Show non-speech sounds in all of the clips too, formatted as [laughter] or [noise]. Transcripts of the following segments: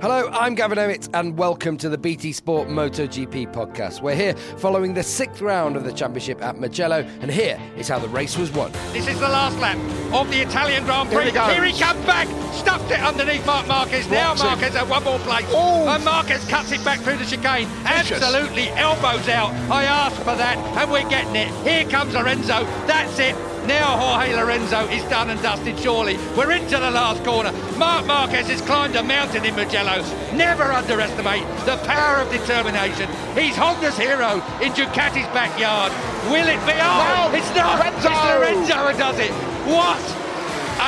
Hello, I'm Gavin Emmett, and welcome to the BT Sport MotoGP podcast. We're here following the sixth round of the championship at Mugello, and here is how the race was won. This is the last lap of the Italian Grand Prix. Here, he comes back, stuffed it underneath Marc Marquez. Now Watch him. Marquez at one more place. Oh. And Marquez cuts it back through the chicane. Vicious. Absolutely elbows out. I asked for that, and we're getting it. Here comes Lorenzo. That's it. Now Jorge Lorenzo is done and dusted, surely. We're into the last corner. Marc Marquez has climbed a mountain in Mugello. Never underestimate the power of determination. He's Honda's hero in Ducati's backyard. Will it be? Oh, No, it's not. Lorenzo. It's Lorenzo who does it. What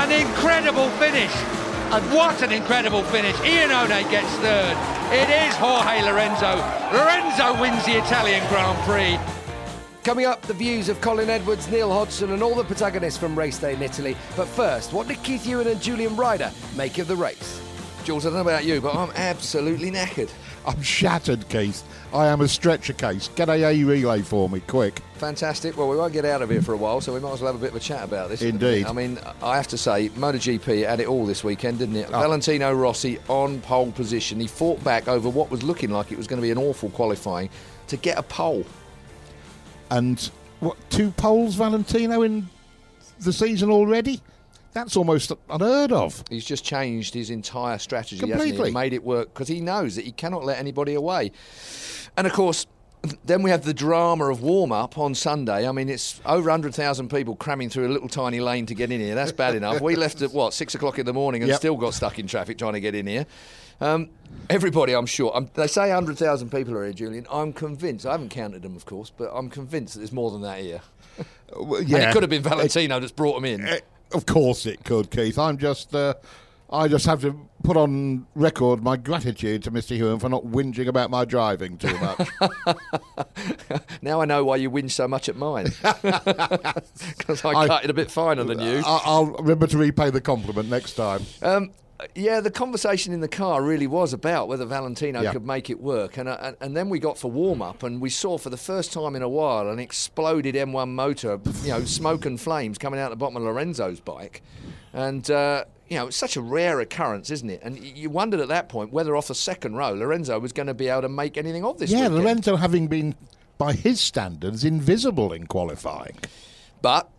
an incredible finish. And what an incredible finish. Iannone gets third. It is Jorge Lorenzo. Lorenzo wins the Italian Grand Prix. Coming up, the views of Colin Edwards, Neil Hodgson, and all the protagonists from race day in Italy. But first, what did Keith Huewen and Julian Ryder make of the race? Jules, I don't know about you, but I'm absolutely knackered. I'm shattered, Keith. I am a stretcher case. Get a A relay for me, quick. Fantastic. Well, we won't get out of here for a while, so we might as well have a bit of a chat about this. Indeed. I mean, I have to say, MotoGP had it all this weekend, didn't it? Oh. Valentino Rossi on pole position. He fought back over what was looking like it was going to be an awful qualifying to get a pole. And what, two poles, Valentino, in the season already? That's almost unheard of. He's just changed his entire strategy, hasn't he? Completely. Made it work because he knows that he cannot let anybody away. And of course, then we have the drama of warm up on Sunday. I mean, it's over 100,000 people cramming through a little tiny lane to get in here. That's bad enough. We left at what, six o'clock in the morning and Yep. still got stuck in traffic trying to get in here. Um, everybody, I'm sure. I'm, they say 100,000 people are here, Julian. I'm convinced. I haven't counted them, of course, but I'm convinced that there's more than that here. [laughs] Well, And it could have been Valentino that's brought them in. Eh, Of course it could, Keith. I'm just, uh, I just have to put on record my gratitude to Mr. Huewen for not whinging about my driving too much. [laughs] Now I know why you whinge so much at mine. [laughs] Because I, I- cut it a bit finer than you. I- I'll remember to repay the compliment next time. Um, yeah, the conversation in the car really was about whether Valentino Yeah. could make it work, and, uh, and and then we got for warm up, and we saw for the first time in a while an exploded M1 motor, you know, smoke and flames coming out the bottom of Lorenzo's bike, and. Uh, you know, it's such a rare occurrence, isn't it? And you wondered at that point whether off the second row Lorenzo was going to be able to make anything of this. Yeah, weekend. Lorenzo having been, by his standards, invisible in qualifying. But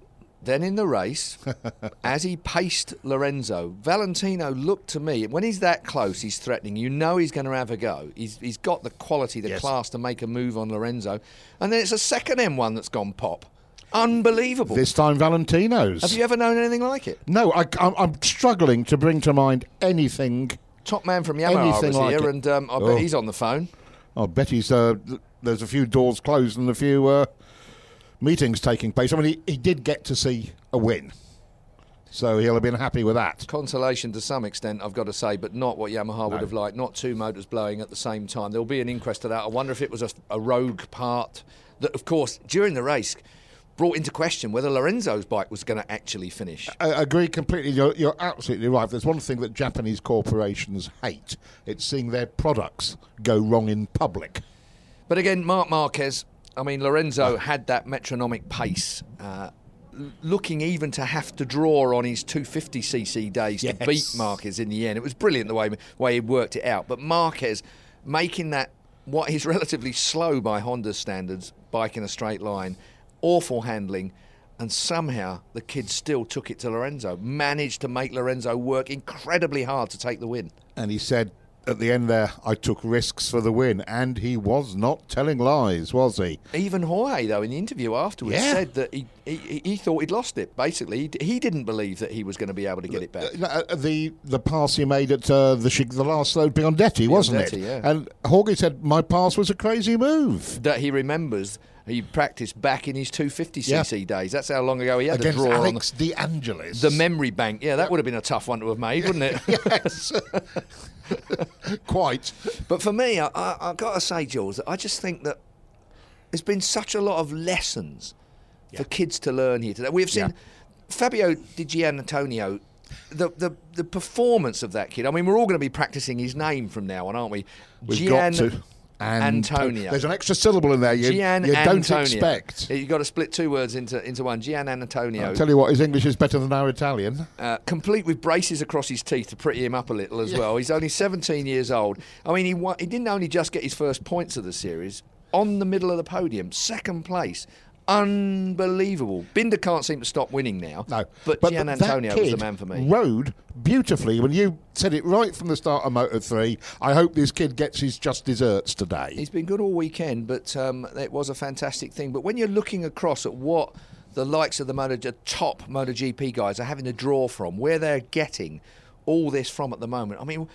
then in the race, [laughs] as he paced Lorenzo, Valentino looked to me, when he's that close, he's threatening. You know he's going to have a go. He's, he's got the quality, the Yes. class to make a move on Lorenzo. And then it's a second M1 that's gone pop. Unbelievable. This time, Valentino's. Have you ever known anything like it? No, I, am I'm struggling to bring to mind anything. Top man from Yamaha was like here, it. and um, I bet Oh. he's on the phone. I bet he's, uh, there's a few doors closed and a few uh, meetings taking place. I mean, he, he did get to see a win, so he'll have been happy with that. Consolation to some extent, I've got to say, but not what Yamaha would have liked. Not two motors blowing at the same time. There'll be an inquest to that. I wonder if it was a, a rogue part that, of course, during the race brought into question whether Lorenzo's bike was going to actually finish. I agree completely. You're, you're absolutely right. There's one thing that Japanese corporations hate. It's seeing their products go wrong in public. But again, Marc Marquez, I mean, Lorenzo had that metronomic pace. Uh, Looking even to have to draw on his 250cc days to beat Marquez in the end. It was brilliant the way way he worked it out. But Marquez making that what is [laughs] relatively slow by Honda standards bike in a straight line, awful handling, And somehow the kid still took it to Lorenzo, managed to make Lorenzo work incredibly hard to take the win. And he said at the end there, I took risks for the win. And he was not telling lies, was he? Even Jorge, though, in the interview afterwards, Yeah. said that he, he, he thought he'd lost it. Basically, he, didn't believe that he was going to be able to get it back. Uh, uh, the the pass he made at uh, the the last load Biondetti, wasn't it? Yeah. And Jorge said my pass was a crazy move That he remembers he practiced back in his 250cc days. That's how long ago he had against to draw Alex De Angelis. on the memory bank. Yeah, that would have been a tough one to have made, wouldn't it? [laughs] yes, [laughs] quite. But for me, I, I, I've got to say, Jules, I just think that there's been such a lot of lessons for kids to learn here today. We've seen Yeah. Fabio Di Gianantonio, the, the, the performance of that kid. I mean, we're all going to be practicing his name from now on, aren't we? We've Gian got to. And Antonio. There's an extra syllable in there you, Gian you don't Antonio. expect. You've got to split two words into, into one. Gian Antonio. I'll tell you what, his English is better than our Italian. Uh, complete with braces across his teeth to pretty him up a little as well. He's only 17 years old. I mean, he wa- he didn't only just get his first points of the series on the middle of the podium, second place. Unbelievable. Binder can't seem to stop winning now. No, but, Gian that Antonio was the man for me. Rode beautifully. When you said it right from the start of Moto 3, I hope this kid gets his just desserts today. He's been good all weekend, but um, it was a fantastic thing. But when you're looking across at what the likes of the Moto, the top MotoGP guys are having to draw from, where they're getting all this from at the moment, I mean,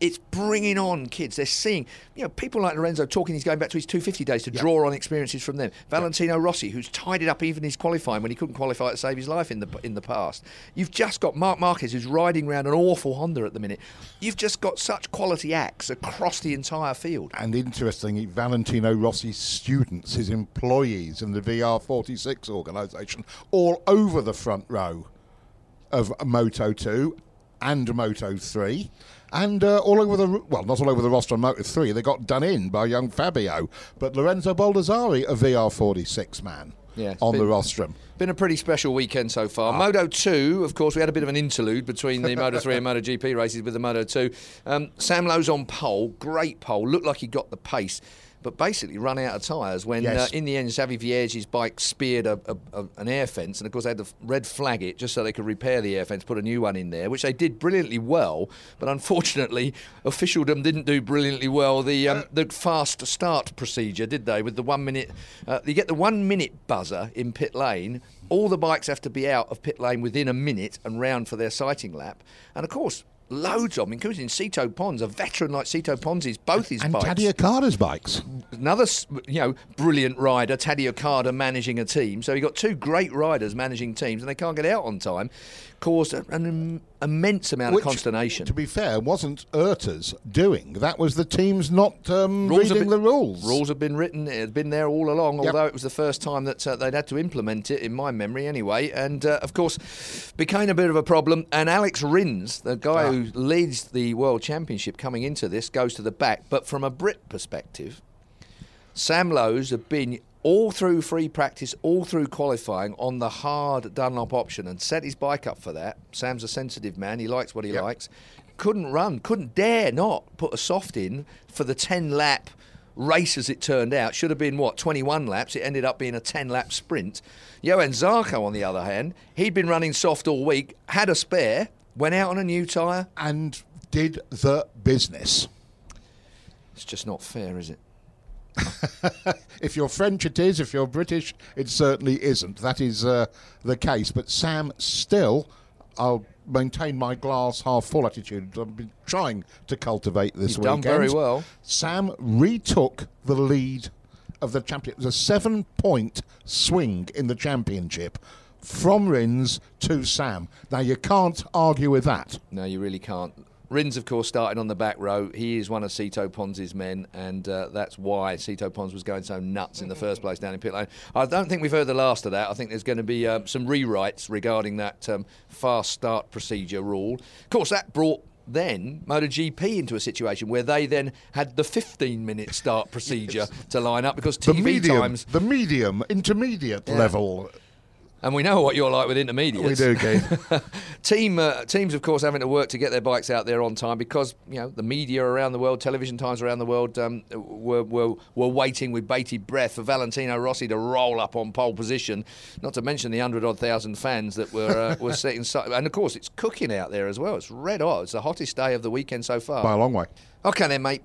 it's bringing on kids. They're seeing, you know, people like Lorenzo talking. He's going back to his 250 days to draw on experiences from them. Valentino Rossi, who's tied it up even his qualifying when he couldn't qualify to save his life in the in the past. You've just got Marc Marquez, who's riding around an awful Honda at the minute. You've just got such quality acts across the entire field. And interestingly, Valentino Rossi's students, his employees in the VR46 organisation, all over the front row of Moto 2 and Moto 3. And uh, all over the, well, not all over the roster on Moto 3, they got done in by young Fabio. But Lorenzo Baldassari, a VR46 man Yeah, on the rostrum. Been a pretty special weekend so far. Moto 2, of course, we had a bit of an interlude between the Moto 3 and Moto GP races with the Moto 2. Um, Sam Lowes on pole, great pole, looked like he got the pace, but basically run out of tyres when, Yes. uh, in the end, Xavi Vierge's bike speared a, a, a, an air fence, and of course, they had to red flag it just so they could repair the air fence, put a new one in there, which they did brilliantly well, but unfortunately, officialdom didn't do brilliantly well the um, the fast start procedure, did they? With the one minute, uh, you get the one minute buzzer in pit lane. All the bikes have to be out of pit lane within a minute and round for their sighting lap, and of course. Loads of them, including Sito Pons, a veteran like Sito is both his And bikes Tady Okada's bikes. another you know brilliant rider, Tady Okada managing a team. So you got two great riders managing teams, and they can't get out on time. Caused an im- immense amount Which, of consternation. To be fair, wasn't IRTA's doing. That was the teams not um, Rules reading been- the rules. Rules have been written; it had been there all along. Yep. Although it was the first time that uh, they'd had to implement it, in my memory, anyway. And uh, of course, became a bit of a problem. And Alex Rins, the guy Ah. who leads the world championship, coming into this, goes to the back. But from a Brit perspective, Sam Lowes have been all through free practice, all through qualifying on the hard Dunlop option and set his bike up for that. Sam's a sensitive man, he likes what he Yep. likes. Couldn't run, couldn't dare not put a soft in for the 10 lap race as it turned out. Should have been, what, 21 laps? It ended up being a 10 lap sprint. Johan Zarco, on the other hand, he'd been running soft all week, had a spare, went out on a new tyre. and did the business. It's just not fair, is it? [laughs] If you're French, it is. If you're British, it certainly isn't. That is uh, the case. But Sam still, I'll maintain my glass half full attitude. I've been trying to cultivate this You've done very well. Sam retook the lead of the championship. It was a seven point swing in the championship from Rins to Sam. Now, you can't argue with that. No, you really can't. Rins, of course, starting on the back row. He is one of Sito Pons' men, and uh, that's why Sito Pons was going so nuts in the first place down in pit lane. I don't think we've heard the last of that. I think there's going to be uh, some rewrites regarding that um, fast start procedure rule. Of course, that brought then MotoGP into a situation where they then had the 15 minute start procedure to line up because The TV medium, times the medium, intermediate Yeah. level And we know what you're like with intermediates. We do, Keith. [laughs] Team uh, teams, of course, having to work to get their bikes out there on time because you know the media around the world, television times around the world, um, were, were were waiting with bated breath for Valentino Rossi to roll up on pole position. Not to mention the hundred odd thousand fans that were uh, were [laughs] sitting. And of course, it's cooking out there as well. It's red hot. It's the hottest day of the weekend so far. By a long way. Okay, then, mate.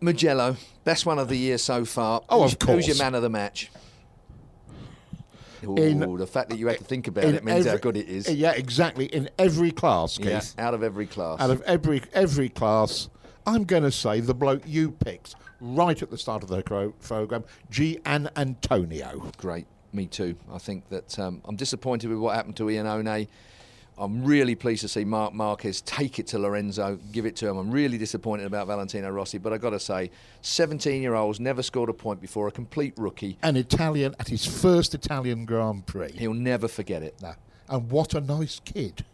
Mugello, best one of the year so far. Oh, Who's- of course. Who's your man of the match? Ooh, In- the fact that you had to think about it means how good it is. Yeah, exactly. In every class, Keith. Yeah, out of every class. Out of every every class, I'm going to say the bloke you picked right at the start of the program, Gian Antonio. Great, me too. I think that um, I'm disappointed with what happened to Iannone. I'm really pleased to see Marc Marquez take it to Lorenzo, give it to him. I'm really disappointed about Valentino Rossi, but I've got to say, 17 year olds never scored a point before, a complete rookie. An Italian at his first Italian Grand Prix. He'll never forget it. No. And what a nice kid.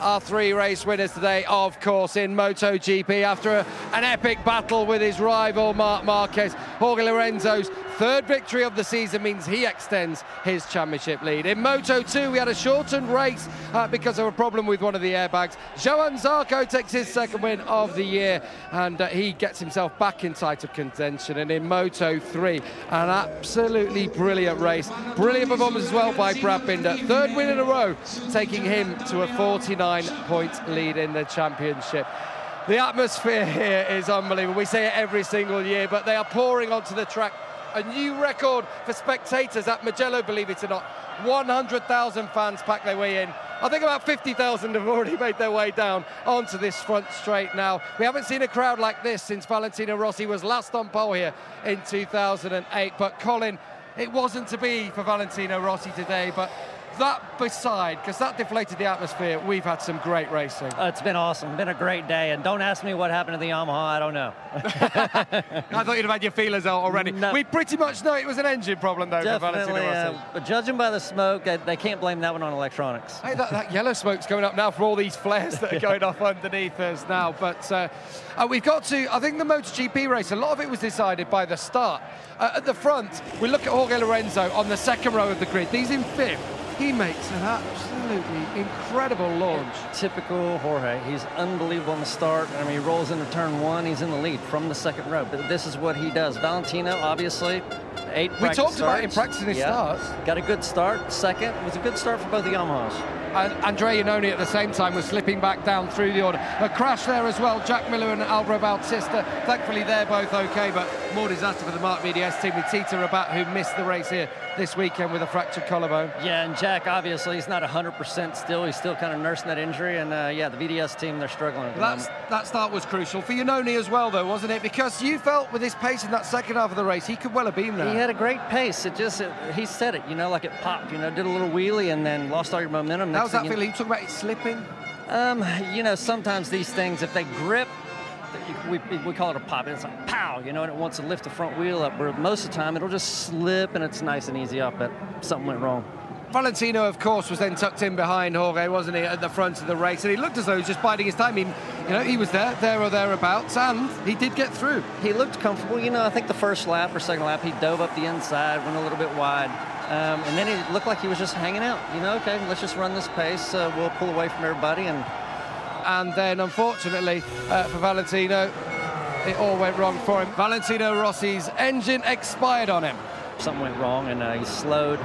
Our three race winners today, of course, in MotoGP after a, an epic battle with his rival Marc Marquez. Jorge Lorenzo's third victory of the season means he extends his championship lead. In Moto 2, we had a shortened race uh, because of a problem with one of the airbags. Johan Zarco takes his second win of the year and uh, he gets himself back in title contention. And in Moto 3, an absolutely brilliant race. Brilliant performance as well by Brad Binder. Third win in a row, taking him to a 49 point lead in the championship. The atmosphere here is unbelievable. We say it every single year, but they are pouring onto the track. A new record for spectators at Mugello, believe it or not. 100,000 fans pack their way in. I think about 50,000 have already made their way down onto this front straight now. We haven't seen a crowd like this since Valentino Rossi was last on pole here in 2008. But Colin, it wasn't to be for Valentino Rossi today, but that beside, because that deflated the atmosphere, we've had some great racing. It's been awesome. Been a great day. And don't ask me what happened to the Yamaha. I don't know. [laughs] I thought you'd have had your feelers out already. No. We pretty much know it was an engine problem, though, Definitely. Uh, but judging by the smoke, uh, they can't blame that one on electronics. Hey, that, that yellow smoke's coming up now for all these flares that are [laughs] going off underneath us now. But uh, uh, we've got to, I think the MotoGP race, a lot of it was decided by the start. Uh, at the front, we look at Jorge Lorenzo on the second row of the grid. He's in fifth. He makes an absolutely incredible launch. Typical Jorge. He's unbelievable in the start. I mean, he rolls into turn one. He's in the lead from the second row. But this is what he does. Valentino, obviously, eight. We practice talked about him starts. practicing his Yeah. starts. Got a good start. Second It was a good start for both the Yamahas. And Andrea Iannone at the same time was slipping back down through the order. A crash there as well. Jack Miller and Alvaro Bautista. Thankfully, they're both okay, but more disaster for the Marc VDS team with Tito Rabat, who missed the race here this weekend with a fractured collarbone. Yeah, and Jack, obviously, he's not 100% still. He's still kind of nursing that injury. And uh, yeah, the VDS team, they're struggling the that start was crucial for Iannone as well, though, wasn't it? Because you felt with his pace in that second half of the race, he could well have been there. He had a great pace. It just, it, he said it, you know, like it popped, you know, did a little wheelie and then lost all your momentum. How's that you- feeling? You talk about it slipping. Um, you know, sometimes these things, if they grip, we, we call it a pop. It's like pow, you know, and it wants to lift the front wheel up. Where most of the time it'll just slip and it's nice and easy up, but something went wrong. Valentino, of course, was then tucked in behind Jorge, wasn't he, at the front of the race? And he looked as though he was just biding his time. He, you know, he was there, there or thereabouts, and he did get through. He looked comfortable. You know, I think the first lap or second lap, he dove up the inside, went a little bit wide. Um, and then he looked like he was just hanging out. You know, okay, let's just run this pace. Uh, we'll pull away from everybody. And And then, unfortunately, uh, for Valentino, it all went wrong for him. Valentino Rossi's engine expired on him. something went wrong, and uh, he slowed.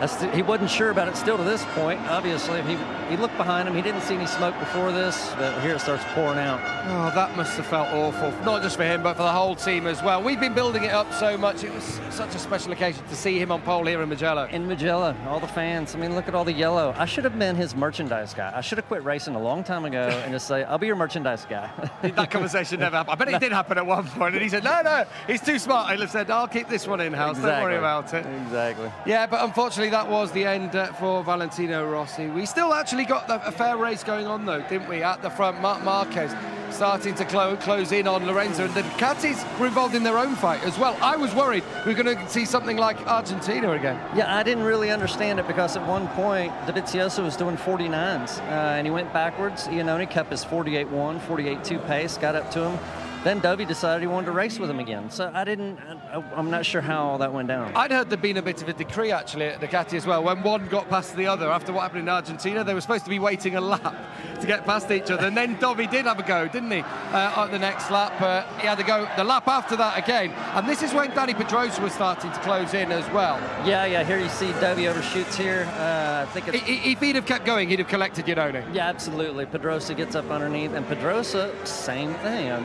That's the, he wasn't sure about it still to this point. Obviously, he he looked behind him. He didn't see any smoke before this, but here it starts pouring out. Oh, that must have felt awful. Not just for him, but for the whole team as well. We've been building it up so much. It was such a special occasion to see him on pole here in Mugello. In Mugello, all the fans. I mean, look at all the yellow. I should have been his merchandise guy. I should have quit racing a long time ago and just say, "I'll be your merchandise guy." [laughs] that conversation never happened. I bet it [laughs] did happen at one point, and he said, "No, no, he's too smart." I said, "I'll keep this one in house. Don't worry about it." Exactly. Yeah, but unfortunately, that was the end uh, for Valentino Rossi. We still actually got the, a fair race going on, though, didn't we? At the front, Marc Marquez starting to clo- close in on Lorenzo, and the Ducatis were involved in their own fight as well. I was worried we were going to see something like Argentina again. Yeah, I didn't really understand it because at one point, Dovizioso was doing 49s uh, and he went backwards. Iannone kept his 48-1, 48-2 pace, got up to him. Then Dovey decided he wanted to race with him again. So I didn't. I, I'm not sure how all that went down. I'd heard there'd been a bit of a decree actually at Ducati as well. When one got past the other after what happened in Argentina, they were supposed to be waiting a lap to get past each other. And then Dovey did have a go, didn't he? Uh, at the next lap, uh, he had to go the lap after that again. And this is when Dani Pedrosa was starting to close in as well. Yeah, yeah. Here you see Dovey overshoots here. Uh, I think it's, If he'd have kept going, he'd have collected Iannone. yeah, absolutely. Pedrosa gets up underneath, and Pedrosa, same thing. A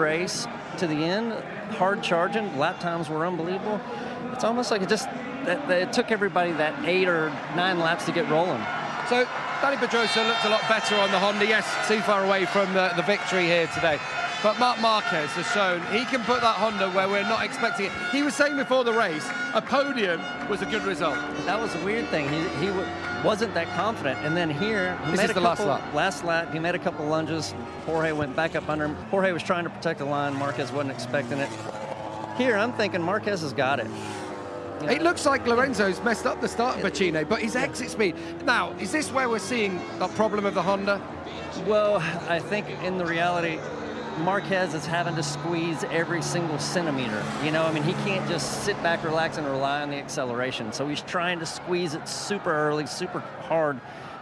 mid-race to the end, hard charging. Lap times were unbelievable. It's almost like it just that, it took everybody that eight or nine laps to get rolling. So Dani Pedrosa looked a lot better on the Honda. Yes, too far away from the, the victory here today. But Marc Marquez has shown he can put that Honda where we're not expecting it. He was saying before the race, a podium was a good result. That was a weird thing. He, he w- wasn't that confident, and then here he This made is a the last couple, lap. Last lap, he made a couple of lunges. Jorge went back up under him. Jorge was trying to protect the line. Marquez wasn't expecting it. Here, I'm thinking Marquez has got it. You know, It looks like Lorenzo's messed up the start of Bucine, but his exit speed. Now, is this where we're seeing the problem of the Honda? Well, I think in the reality, Marquez is having to squeeze every single centimeter. You know, I mean, he can't just sit back, relax, and rely on the acceleration. So he's trying to squeeze it super early, super hard.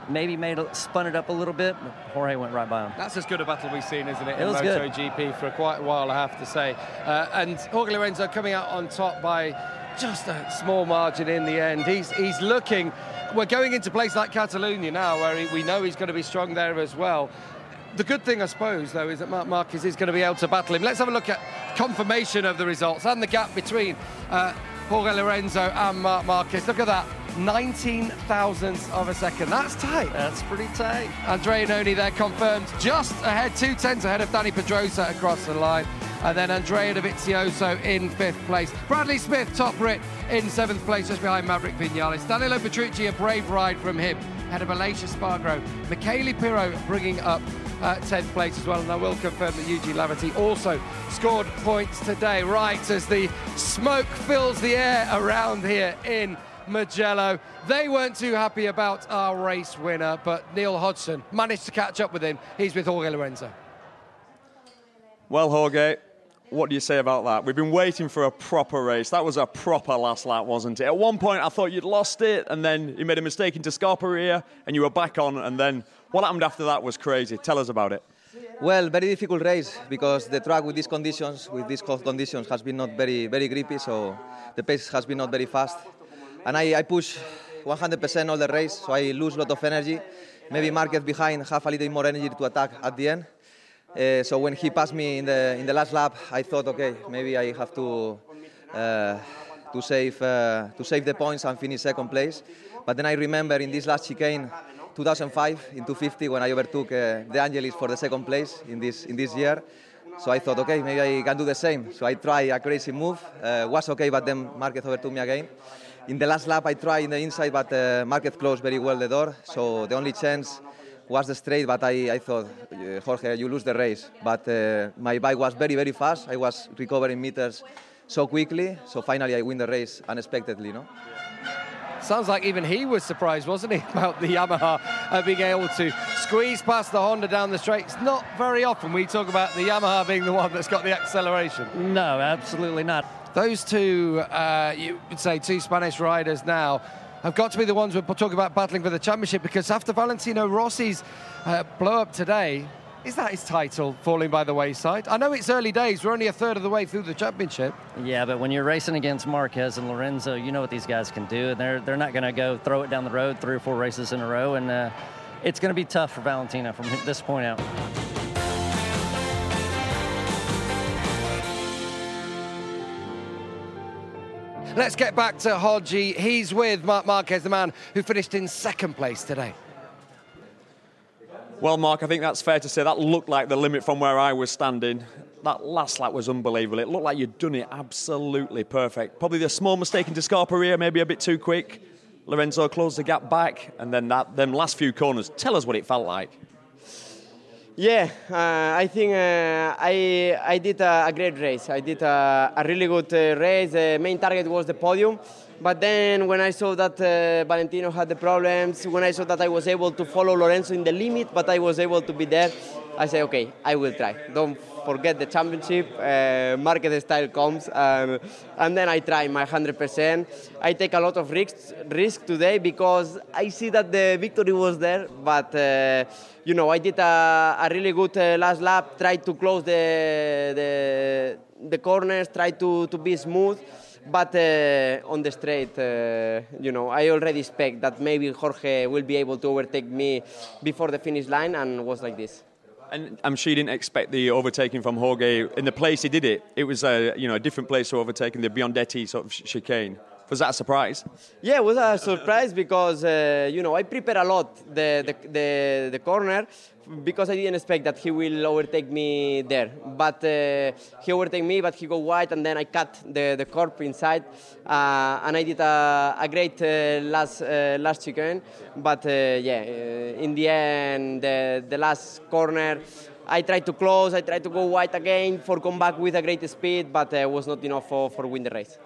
Maybe made it, spun it up a little bit, but Jorge went right by him. That's as good a battle we've seen, isn't it, It in. MotoGP for quite a while, I have to say. Uh, and Jorge Lorenzo coming out on top by just a small margin in the end. He's he's looking. We're going into a place like Catalonia now, where he, we know he's going to be strong there as well. The good thing, I suppose, though, is that Marc Marquez is going to be able to battle him. Let's have a look at confirmation of the results and the gap between uh, Jorge Lorenzo and Marc Marquez. Look at that, 19 thousandths of a second. That's tight. That's pretty tight. Andrea Iannone there confirmed just ahead, two tenths ahead of Dani Pedrosa across the line. And then Andrea Dovizioso in fifth place. Bradley Smith, top Brit, in seventh place, just behind Maverick Vinales. Danilo Petrucci, a brave ride from him, ahead of Aleix Espargaro. Michele Pirro bringing up uh, 10th place as well. And I will confirm that Eugene Laverty also scored points today, right as the smoke fills the air around here in Mugello. They weren't too happy about our race winner, but Neil Hodgson managed to catch up with him. He's with Jorge Lorenzo. Well, Jorge, what do you say about that? We've been waiting for a proper race. That was a proper last lap, wasn't it? At one point, I thought you'd lost it, and then you made a mistake into Scarperia, and you were back on, and then what happened after that was crazy. Tell us about it. Well, very difficult race because the track with these conditions, with these cold conditions, has been not very, very grippy. So the pace has been not very fast, and I, I push 100% all the race, so I lose a lot of energy. Maybe Marquez behind have a little more energy to attack at the end. Uh, so when he passed me in the in the last lap, I thought, okay, maybe I have to uh, to save uh, to save the points and finish second place. But then I remember in this last chicane, 2005 in 250 when I overtook uh, De Angelis for the second place in this in this year. So I thought, okay, maybe I can do the same. So I tried a crazy move. Uh, was okay, but then Marquez overtook me again. In the last lap, I tried in the inside, but uh, Marquez closed very well the door. So the only chance was the straight, but I, I thought, uh, Jorge, you lose the race. But uh, my bike was very, very fast. I was recovering meters so quickly. So finally, I win the race unexpectedly, no? Sounds like even he was surprised, wasn't he, [laughs] about the Yamaha uh, being able to squeeze past the Honda down the straight. It's not very often we talk about the Yamaha being the one that's got the acceleration. No, absolutely not. Those two, uh, you would say, two Spanish riders now have got to be the ones we're talking about battling for the championship because after Valentino Rossi's uh, blow up today, is that his title falling by the wayside? I know it's early days, we're only a third of the way through the championship. Yeah, but when you're racing against Marquez and Lorenzo, you know what these guys can do, and they're they're not going to go throw it down the road three or four races in a row, and uh, it's going to be tough for Valentino from [laughs] this point out. Let's get back to Hodgie. He's with Marc Marquez, the man who finished in second place today. Well, Marc, I think that's fair to say that looked like the limit from where I was standing. That last lap was unbelievable. It looked like you'd done it absolutely perfect. Probably the small mistake into Scarperia, maybe a bit too quick. Lorenzo closed the gap back, and then that them last few corners. Tell us what it felt like. Yeah, uh, I think uh, I I did a, a great race. I did a, a really good uh, race. The main target was the podium, but then when I saw that uh, Valentino had the problems, when I saw that I was able to follow Lorenzo in the limit, but I was able to be there, I say, okay, I will try. Don't forget the championship. Uh, market style comes, and, and then I try my 100%. I take a lot of risks risk today because I see that the victory was there, but uh, you know I did a, a really good uh, last lap. Tried to close the the, the corners, tried to, to be smooth. But uh, on the straight, uh, you know, I already expect that maybe Jorge will be able to overtake me before the finish line, and was like this. And I'm sure you didn't expect the overtaking from Jorge in the place he did it. It was a you know a different place to overtaking the Biondetti sort of chicane. Was that a surprise? Yeah, it was a surprise because uh, you know I prepare a lot the, the, the the corner because I didn't expect that he will overtake me there. But uh, he overtake me, but he go wide, and then I cut the the corp inside, uh, and I did a, a great uh, last uh, last chicane. But uh, yeah, uh, in the end, the the last corner. I tried to close, I tried to go wide again for come back with a great speed, but uh, was not enough for, for win the race.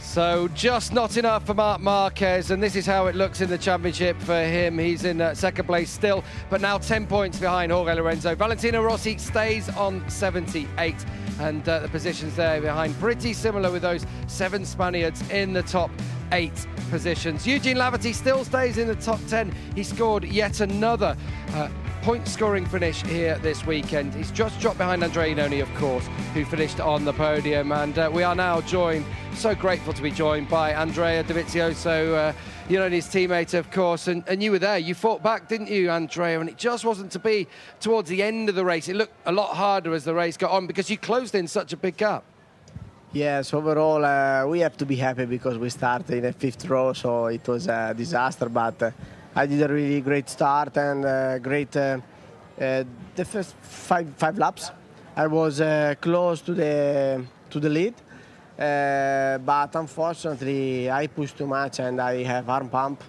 So just not enough for Marc Marquez, and this is how it looks in the championship for him. He's in uh, second place still, but now 10 points behind Jorge Lorenzo. Valentino Rossi stays on 78, and uh, the positions there behind pretty similar with those seven Spaniards in the top eight positions. Eugene Laverty still stays in the top 10. He scored yet another uh, point scoring finish here this weekend. He's just dropped behind Andrea Iannone, of course, who finished on the podium. And uh, we are now joined, so grateful to be joined by Andrea Dovizioso, uh, Iannone's teammate, of course. And, and you were there. You fought back, didn't you, Andrea? And it just wasn't to be towards the end of the race. It looked a lot harder as the race got on because you closed in such a big gap. Yes, overall, uh, we have to be happy because we started in the fifth row, so it was a disaster. But uh, I did a really great start and uh, great uh, uh, the first five five laps. I was uh, close to the to the lead, uh, but unfortunately I pushed too much and I have arm pump,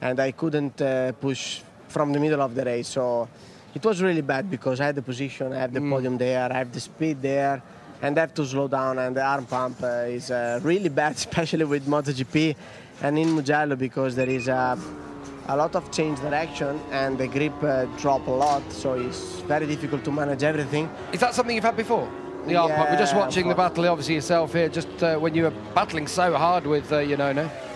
and I couldn't uh, push from the middle of the race. So it was really bad because I had the position, I have the podium there, I have the speed there. And I have to slow down, and the arm pump uh, is uh, really bad, [laughs] especially with MotoGP and in Mugello because there is a a lot of change direction and the grip uh, drop a lot, so it's very difficult to manage everything. Is that something you've had before? The arm pump. We're just watching the battle, obviously, yourself here, just uh, when you were battling so hard with uh.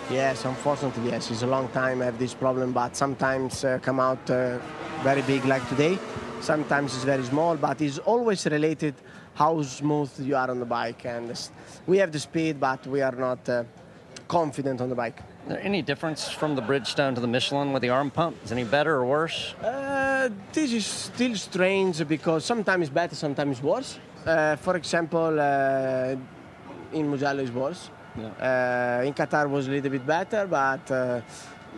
Yes, unfortunately, yes, it's a long time I have this problem, but sometimes uh, come out uh, very big like today. Sometimes it's very small, but it's always related how smooth you are on the bike. And we have the speed, but we are not uh, confident on the bike. Is there any difference from the Bridgestone to the Michelin with the arm pump? Is any better or worse? Uh, this is still strange because sometimes it's better, sometimes it's worse. Uh, for example, uh, in Mugello it's worse. Uh, in Qatar was a little bit better, but uh,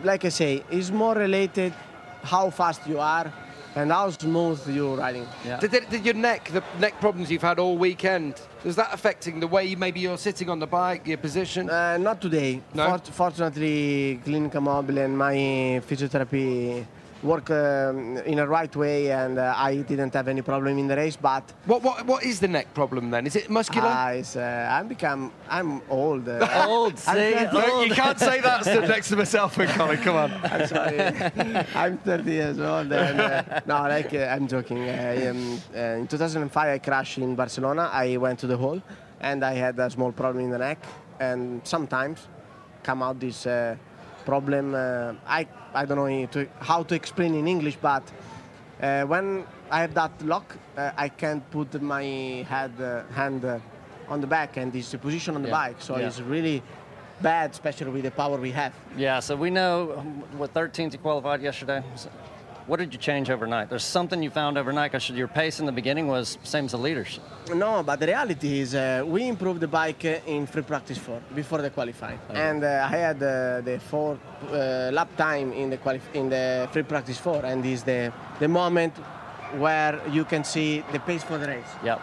like I say, it's more related how fast you are and how smooth you're riding. Did, did, did your neck, the neck problems you've had all weekend, is that affecting the way maybe you're sitting on the bike, your position? Uh, not today. No? Fort- fortunately, Clinica Mobile and my physiotherapy work um, in a right way, and uh, I didn't have any problem in the race. But what what what is the neck problem then? Is it muscular? Ah, it's, uh, I'm become I'm old. Uh, [laughs] Old, I'm see? 30 No, you can't say that stood [laughs] next to myself and Colin, come on. I'm sorry. I'm 30 years old. And, uh, no, like uh, I'm joking. Uh, um, uh, in 2005, I crashed in Barcelona. I went to the hole, and I had a small problem in the neck. And sometimes come out this uh, problem. Uh, I I don't know to, how to explain in English, but uh, when I have that lock, uh, I can't put my head uh, hand uh, on the back, and this the position on the Yeah. bike. So Yeah. it's really bad, especially with the power we have. Yeah, so we know what 13th you qualified yesterday. What did you change overnight? There's something you found overnight because your pace in the beginning was same as the leaders. No, but the reality is uh, we improved the bike in free practice four before the qualifying, and uh, I had uh, the four uh, lap time in the quali- in the free practice four, and is the the moment where you can see the pace for the race. Yep.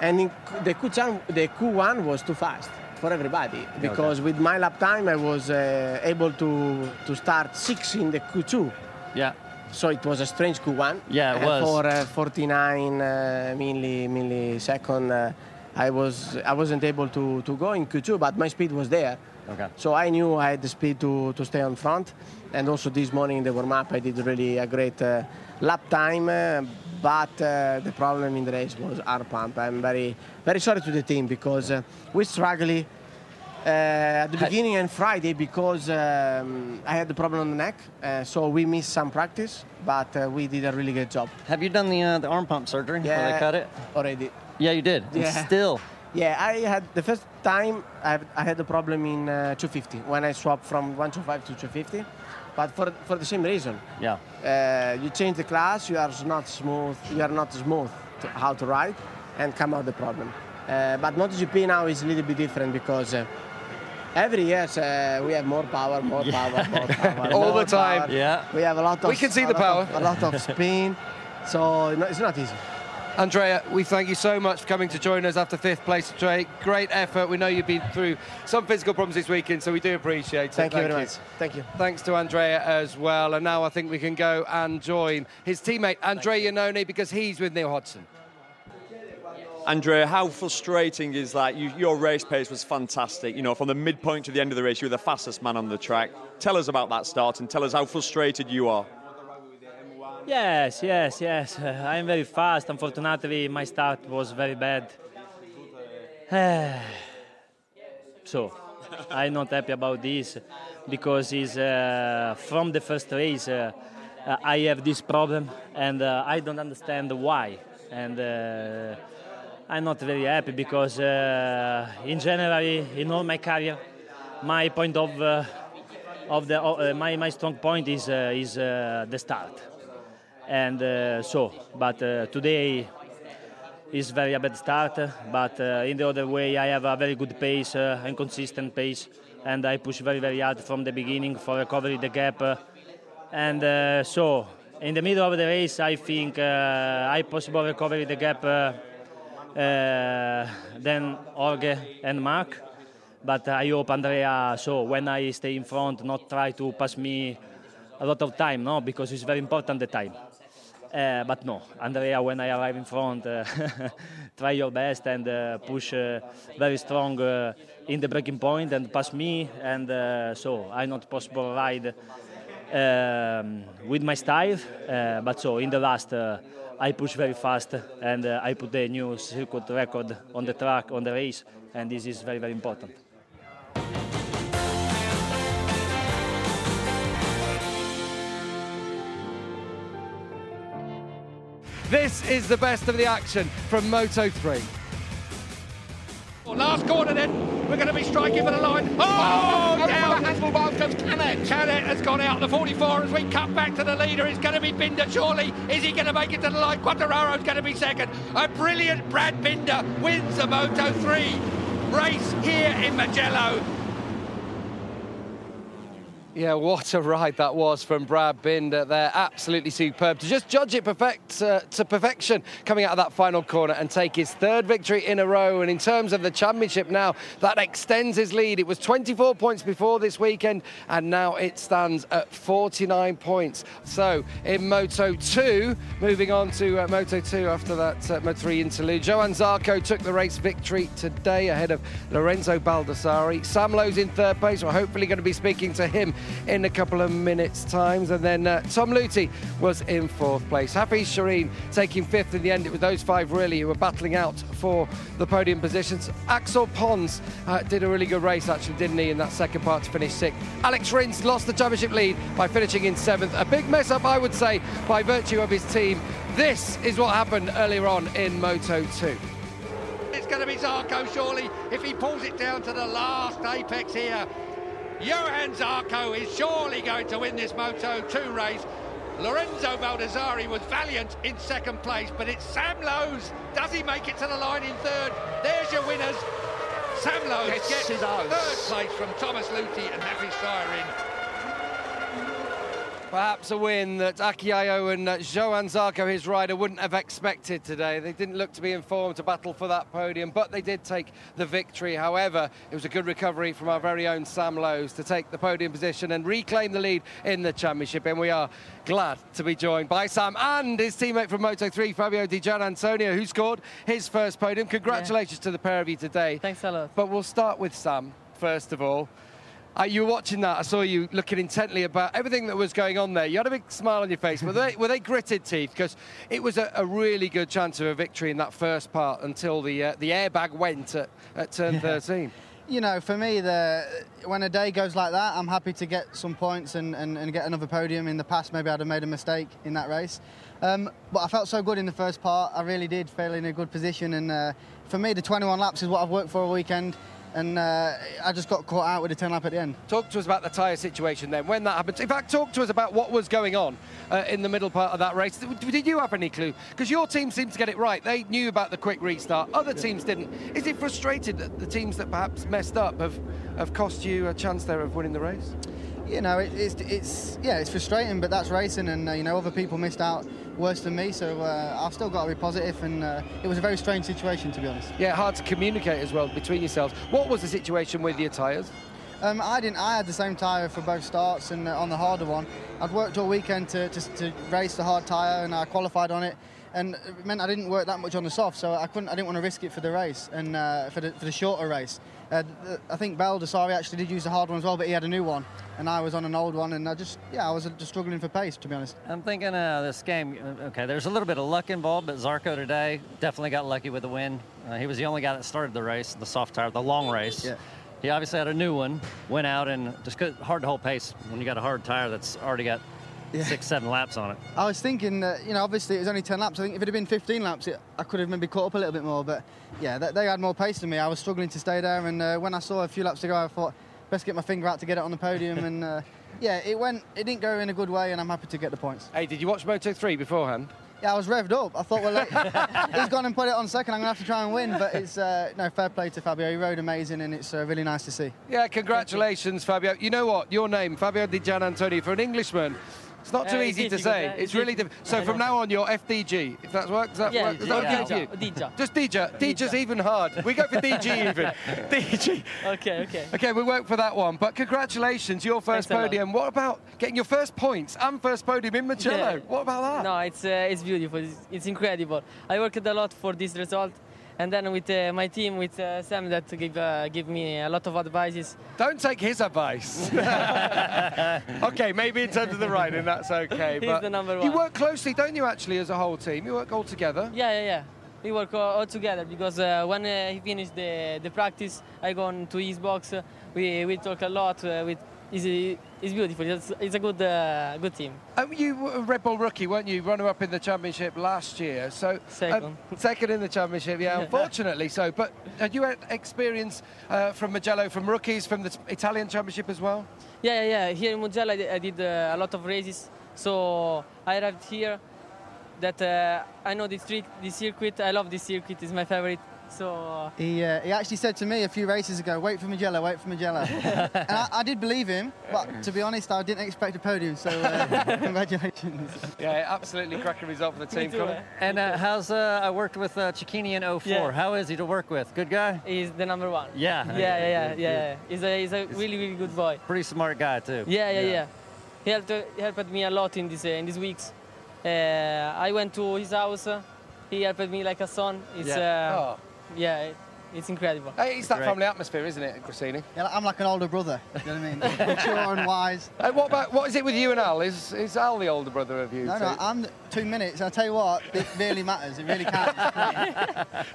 And in the Q1, the Q1 was too fast for everybody because with my lap time I was uh, able to to start six in the Q2. Yeah. So it was a strange Q1. Yeah, it was. For uh, 49 uh, milli, millisecond uh, I was I wasn't able to, to go in Q2, but my speed was there. Okay. So I knew I had the speed to, to stay on front. And also this morning in the warm up, I did really a great uh, lap time. Uh, but uh, the problem in the race was our pump. I'm very very sorry to the team because uh, we struggled at the beginning and Friday because um, I had the problem on the neck. Uh, so we missed some practice, but uh, we did a really good job. Have you done the uh, the arm pump surgery Yeah. they cut it? Already. Yeah, you did. And Still. [laughs] Yeah, I had the first time I, had- I had the problem in uh, 250 when I swapped from 125 to 250, but for for the same reason. Yeah. Uh, you change the class, you are not smooth, you are not smooth to how to ride, and come out the problem. Uh, but MotoGP now is a little bit different because uh, every year uh, we have more power, more power, more power, [laughs] All more the time. power. Yeah. We have a lot of. We can see the power. of- a lot of spin, so no, it's not easy. Andrea, we thank you so much for coming to join us after fifth place. Andrea, great effort. We know you've been through some physical problems this weekend, so we do appreciate it. Thank you very much. Thank you. Thanks to Andrea as well. And now I think we can go and join his teammate, Andrea Iannone, because he's with Neil Hodgson. Andrea, how frustrating is that? You, your race pace was fantastic. You know, from the midpoint to the end of the race, you were the fastest man on the track. Tell us about that start and tell us how frustrated you are. Yes, yes, yes. [sighs] Uh, I'm very fast. Unfortunately, my start was very bad. [sighs] so, [laughs] I'm not happy about this because it's, uh, from the first race uh, uh, I have this problem and uh, I don't understand why. And uh, I'm not very happy because uh, in general, in all my career, my point of uh, of the uh, my my strong point is uh, is uh, the start. And uh, so but today is very a bad start but in the other way i have a very good pace and consistent pace and i push very very hard from the beginning for recovering the gap and so in the middle of the race i think i possible recover the gap uh, than Jorge and Marc. But I hope Andrea so when I stay in front not try to pass me a lot of time no? Because it's very important the time. Uh, but no Andrea when I arrive in front uh, [laughs] try your best and uh, push uh, very strong uh, in the braking point and pass me. And so I not possible ride um, with my style. But so in the last I push very fast and uh, I put the new circuit record on the track on the race and this is very very important This is the best of the action from Moto 3. Well, last corner then, we're going to be striking for the line. Oh, down. Hasselbaum comes Canet. Canet has gone out the 44 as we cut back to the leader. It's going to be Binder, surely. Is he going to make it to the line? Quartararo's going to be second. A brilliant Brad Binder wins the Moto 3 race here in Mugello. Yeah, what a ride that was from Brad Binder there. Absolutely superb. To just judge it perfect uh, to perfection coming out of that final corner and take his third victory in a row. And in terms of the championship now, that extends his lead. It was 24 points before this weekend, and now it stands at 49 points. So in Moto 2, moving on to uh, Moto 2 after that uh, Moto 3 interlude, Johan Zarco took the race victory today ahead of Lorenzo Baldassari. Sam Lowes in third place. We're hopefully going to be speaking to him in a couple of minutes' times. And then uh, Tom Luthi was in fourth place. Hafizh Syahrin taking fifth in the end. It was those five really who were battling out for the podium positions. Axel Pons uh, did a really good race, actually, didn't he, in that second part to finish sixth. Alex Rins lost the championship lead by finishing in seventh. A big mess up, I would say, by virtue of his team. This is what happened earlier on in Moto 2. It's going to be Zarco, surely, if he pulls it down to the last apex here. Johan Zarco is surely going to win this Moto 2 race. Lorenzo Baldassari was valiant in second place, but it's Sam Lowes. Does he make it to the line in third? There's your winners. Sam Lowes Yes, gets does. third place from Thomas Luthi and Hafizh Syahrin. Perhaps a win that Aki Ajo and uh, Johan Zarco, his rider, wouldn't have expected today. They didn't look to be informed to battle for that podium, but they did take the victory. However, it was a good recovery from our very own Sam Lowes to take the podium position and reclaim the lead in the championship. And we are glad to be joined by Sam and his teammate from Moto3, Fabio Di Gian Antonio, who scored his first podium. Congratulations yeah. to the pair of you today. Thanks a lot. But we'll start with Sam, first of all. Uh, you were watching that. I saw you looking intently about everything that was going on there. You had a big smile on your face. Were they, were they gritted teeth? Because it was a, a, really good chance of a victory in that first part until the uh, the airbag went at, at turn yeah. 13. You know, for me, the, when a day goes like that, I'm happy to get some points and, and, and get another podium. In the past, maybe I'd have made a mistake in that race. Um, but I felt so good in the first part. I really did feel in a good position. And uh, for me, the 21 laps is what I've worked for all weekend and uh, I just got caught out with a 10 lap at the end. Talk to us about the tyre situation then, when that happened. In fact, talk to us about what was going on uh, in the middle part of that race. Did you have any clue? Because your team seemed to get it right. They knew about the quick restart, other teams didn't. Is it frustrated that the teams that perhaps messed up have, have cost you a chance there of winning the race? You know, it, it's, it's, yeah, it's frustrating, but that's racing, and uh, you know, other people missed out worse than me, so uh, I've still got to be positive, and uh, it was a very strange situation, to be honest. Yeah, hard to communicate as well between yourselves. What was the situation with your tyres? Um, I didn't. I had the same tyre for both starts, and uh, on the harder one, I'd worked all weekend to, to, to race the hard tyre, and I qualified on it and it meant I didn't work that much on the soft, so I couldn't. I didn't want to risk it for the race and uh, for, the, for the shorter race. Uh, I think Baldassarri actually did use the hard one as well, but he had a new one, and I was on an old one, and I just, yeah, I was just struggling for pace, to be honest. I'm thinking uh, this game, uh, okay, there's a little bit of luck involved, but Zarco today definitely got lucky with the win. Uh, he was the only guy that started the race, the soft tire, the long race. Yeah. He obviously had a new one, went out, and just could, hard to hold pace when you got a hard tire that's already got yeah. six, seven laps on it. I was thinking, that, you know, obviously it was only 10 laps. I think if it had been 15 laps, it, I could have maybe caught up a little bit more. But yeah, they, they had more pace than me. I was struggling to stay there. And uh, when I saw a few laps to go, I thought, best get my finger out to get it on the podium. and uh, yeah, it went, it didn't go in a good way, and I'm happy to get the points. Hey, did you watch Moto 3 beforehand? Yeah, I was revved up. I thought, well, like, [laughs] he's gone and put it on second. I'm going to have to try and win. But it's uh, no fair play to Fabio. He rode amazing, and it's uh, really nice to see. Yeah, congratulations, Fabio. You know what? Your name, Fabio Di Giannantonio, for an Englishman it's not too uh, easy to say. It's, really difficult. So from now on, you're FDG. If that's work, does that yeah, work? Does that yeah, you? DJ. Just DJ. DJ's even hard. We go for DG [laughs] even. DG. Okay, okay. Okay, we work for that one. But congratulations, your first Thanks podium. What about getting your first points and first podium in Mugello? Yeah. What about that? No, it's uh, it's beautiful. It's, it's incredible. I worked a lot for this result and then with uh, my team, with uh, Sam, that give uh, give me a lot of advices. Don't take his advice. [laughs] okay, maybe in terms of the riding, that's okay. He's the number one. You work closely, don't you? Actually, as a whole team, you work all together. Yeah, yeah, yeah. We work all, all together because uh, when uh, he finished the the practice, I go on to his box. we we talk a lot. Uh, with is is beautiful. It's, it's a good uh, good team. Um, you were a Red Bull rookie, weren't you? Runner up in the championship last year. So second, um, [laughs] second in the championship. Yeah, unfortunately so. But had you had experience uh, from Mugello, from rookies, from the Italian championship as well? Yeah, yeah. yeah. Here in Mugello, I did, I did uh, a lot of races. So I arrived here. That uh, I know this street, this circuit. I love this circuit. It's my favorite. So uh, he uh, he actually said to me a few races ago, "Wait for Mugello, wait for Mugello," [laughs] and I, I, did believe him. But to be honest, I didn't expect a podium. So uh, [laughs] congratulations. Yeah, absolutely cracking result for the team. Too, and uh, how's uh, I worked with uh, Cecchini in 04. Yeah. How is he to work with? Good guy. He's the number one. Yeah. Yeah, yeah, yeah, yeah. yeah. He's a he's a really really good boy. Pretty smart guy too. Yeah, yeah, yeah. yeah. He helped he helped me a lot in this in these weeks. I went to his house. He helped me like a son. It's yeah. Oh. Yeah it's incredible. Hey, it's that Great. family atmosphere, isn't it, Gresini? Yeah, I'm like an older brother. You know what I mean? [laughs] Mature and wise. Hey, what about what is it with you and Al? Is is Al the older brother of you? No, no, I'm two minutes. I'll tell you what, it really matters. It really counts.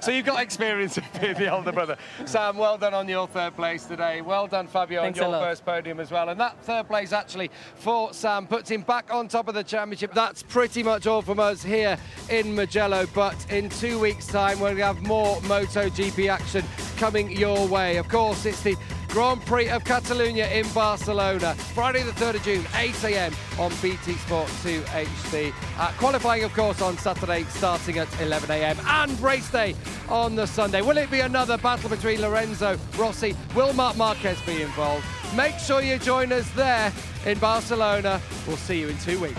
[laughs] so you've got experience of being the older brother. Sam, well done on your third place today. Well done, Fabio, Thanks on your first podium as well. And that third place actually for Sam puts him back on top of the championship. That's pretty much all from us here in Mugello. But in two weeks' time, we're going to have more MotoGP action coming your way. Of course, it's the Grand Prix of Catalunya in Barcelona, Friday the 3rd of June, 8 a.m. on BT Sport 2 HD. Uh, qualifying, of course, on Saturday starting at 11 a.m. and race day on the Sunday. Will it be another battle between Lorenzo Rossi? Will Marc Marquez be involved? Make sure you join us there in Barcelona. We'll see you in two weeks.